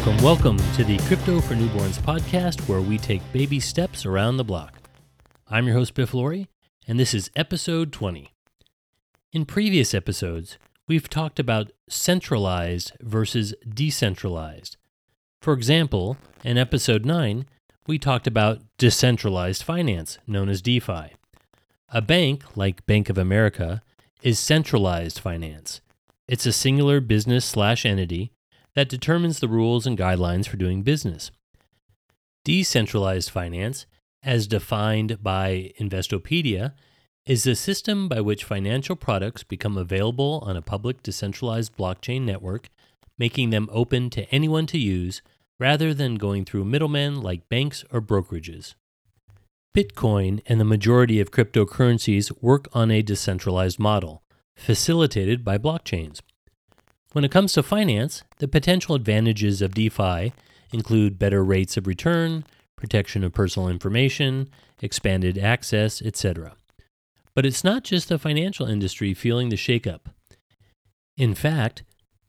Welcome, welcome to the Crypto for Newborns podcast, where we take baby steps around the block. I'm your host, Biff Laurie, and this is episode 20. In previous episodes, we've talked about centralized versus decentralized. For example, in episode 9, we talked about decentralized finance, known as DeFi. A bank, like Bank of America, is centralized finance. It's a singular business slash entity that determines the rules and guidelines for doing business. Decentralized finance, as defined by Investopedia, is a system by which financial products become available on a public decentralized blockchain network, making them open to anyone to use rather than going through middlemen like banks or brokerages. Bitcoin and the majority of cryptocurrencies work on a decentralized model, facilitated by blockchains. When it comes to finance, the potential advantages of DeFi include better rates of return, protection of personal information, expanded access, etc. But it's not just the financial industry feeling the shakeup. In fact,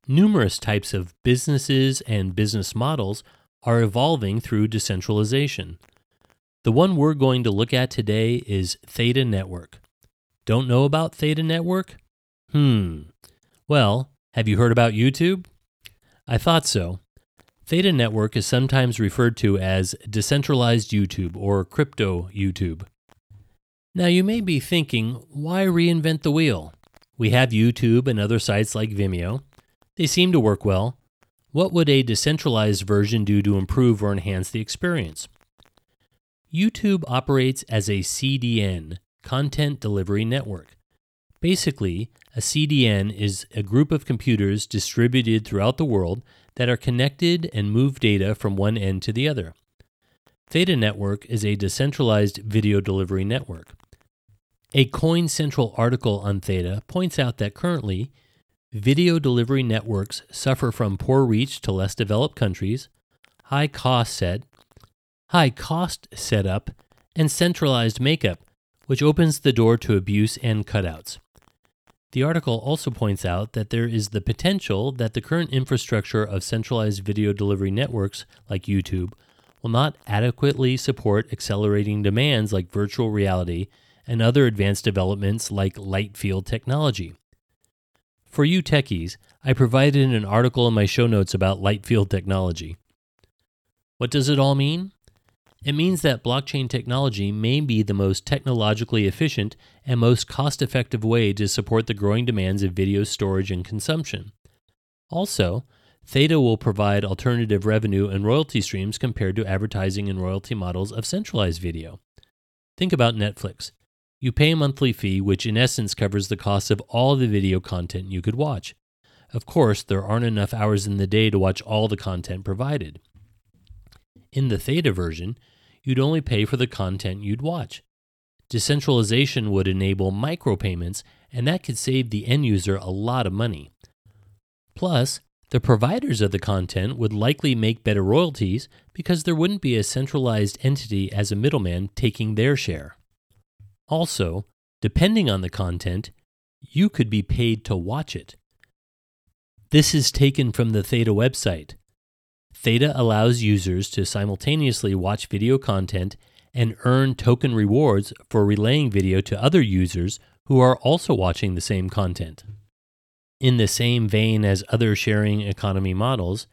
numerous types of businesses and business models are evolving through decentralization. The one we're going to look at today is Theta Network. Don't know about Theta Network? Hmm. Well, have you heard about YouTube? I thought so. Theta Network is sometimes referred to as decentralized YouTube or crypto YouTube. Now, you may be thinking, why reinvent the wheel? We have YouTube and other sites like Vimeo. They seem to work well. What would a decentralized version do to improve or enhance the experience? YouTube operates as a CDN, Content Delivery Network. Basically, a CDN is a group of computers distributed throughout the world that are connected and move data from one end to the other. Theta Network is a decentralized video delivery network. A Coin Central article on Theta points out that currently, video delivery networks suffer from poor reach to less developed countries, high cost set, high cost setup, and centralized makeup, which opens the door to abuse and cutouts. The article also points out that there is the potential that the current infrastructure of centralized video delivery networks like YouTube will not adequately support accelerating demands like virtual reality and other advanced developments like light field technology. For you techies, I provided an article in my show notes about light field technology. What does it all mean? It means that blockchain technology may be the most technologically efficient and most cost effective way to support the growing demands of video storage and consumption. Also, Theta will provide alternative revenue and royalty streams compared to advertising and royalty models of centralized video. Think about Netflix. You pay a monthly fee, which in essence covers the cost of all the video content you could watch. Of course, there aren't enough hours in the day to watch all the content provided. In the Theta version, you'd only pay for the content you'd watch. Decentralization would enable micropayments, and that could save the end user a lot of money. Plus, the providers of the content would likely make better royalties because there wouldn't be a centralized entity as a middleman taking their share. Also, depending on the content, you could be paid to watch it. This is taken from the Theta website. Theta allows users to simultaneously watch video content and earn token rewards for relaying video to other users who are also watching the same content. In the same vein as other sharing economy models,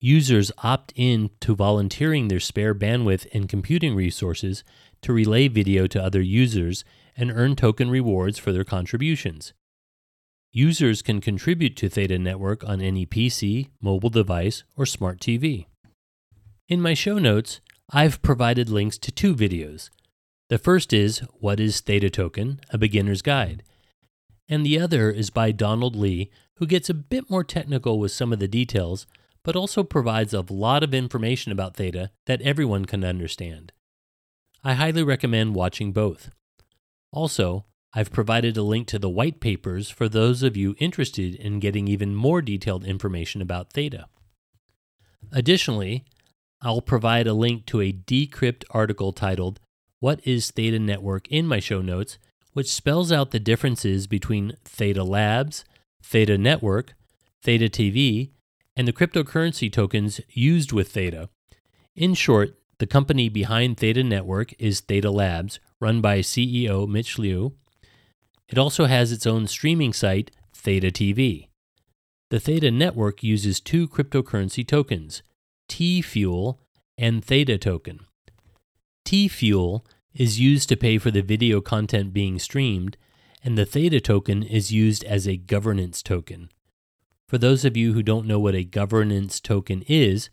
users opt in to volunteering their spare bandwidth and computing resources to relay video to other users and earn token rewards for their contributions. Users can contribute to Theta Network on any PC, mobile device, or smart TV. In my show notes, I've provided links to two videos. The first is What is Theta Token? A Beginner's Guide. And the other is by Donald Lee, who gets a bit more technical with some of the details, but also provides a lot of information about Theta that everyone can understand. I highly recommend watching both. Also, I've provided a link to the white papers for those of you interested in getting even more detailed information about Theta. Additionally, I'll provide a link to a Decrypt article titled What is Theta Network in my show notes, which spells out the differences between Theta Labs, Theta Network, Theta TV, and the cryptocurrency tokens used with Theta. In short, the company behind Theta Network is Theta Labs, run by CEO Mitch Liu. It also has its own streaming site, Theta TV. The Theta network uses two cryptocurrency tokens, T Fuel and Theta Token. T Fuel is used to pay for the video content being streamed, and the Theta token is used as a governance token. For those of you who don't know what a governance token is,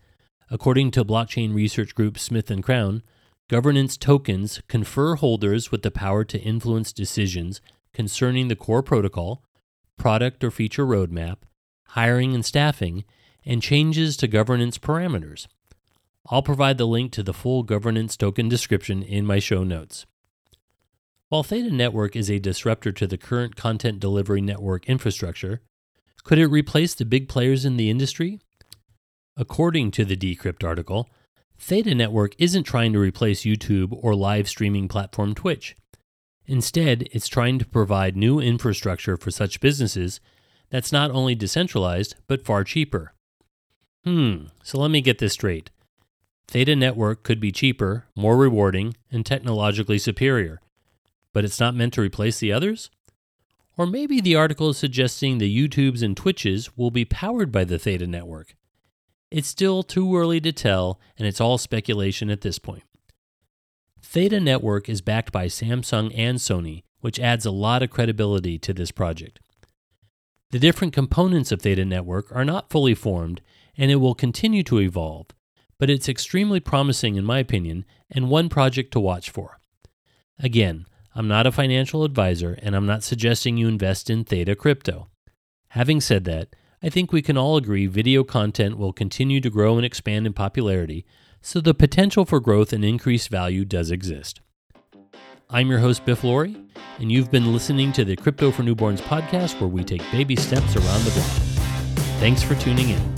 According to blockchain research group Smith and Crown, governance tokens confer holders with the power to influence decisions concerning the core protocol, product or feature roadmap, hiring and staffing, and changes to governance parameters. I'll provide the link to the full governance token description in my show notes. While Theta Network is a disruptor to the current content delivery network infrastructure, could it replace the big players in the industry? According to the Decrypt article, Theta Network isn't trying to replace YouTube or live streaming platform Twitch. Instead, it's trying to provide new infrastructure for such businesses that's not only decentralized, but far cheaper. Hmm, so let me get this straight. Theta Network could be cheaper, more rewarding, and technologically superior, but it's not meant to replace the others? Or maybe the article is suggesting the YouTubes and Twitches will be powered by the Theta Network. It's still too early to tell, and it's all speculation at this point. Theta Network is backed by Samsung and Sony, which adds a lot of credibility to this project. The different components of Theta Network are not fully formed, and it will continue to evolve, but it's extremely promising in my opinion, and one project to watch for. Again, I'm not a financial advisor, and I'm not suggesting you invest in Theta Crypto. Having said that, I think we can all agree video content will continue to grow and expand in popularity, so the potential for growth and increased value does exist. I'm your host, Biff Laurie, and you've been listening to the Crypto for Newborns podcast where we take baby steps around the block. Thanks for tuning in.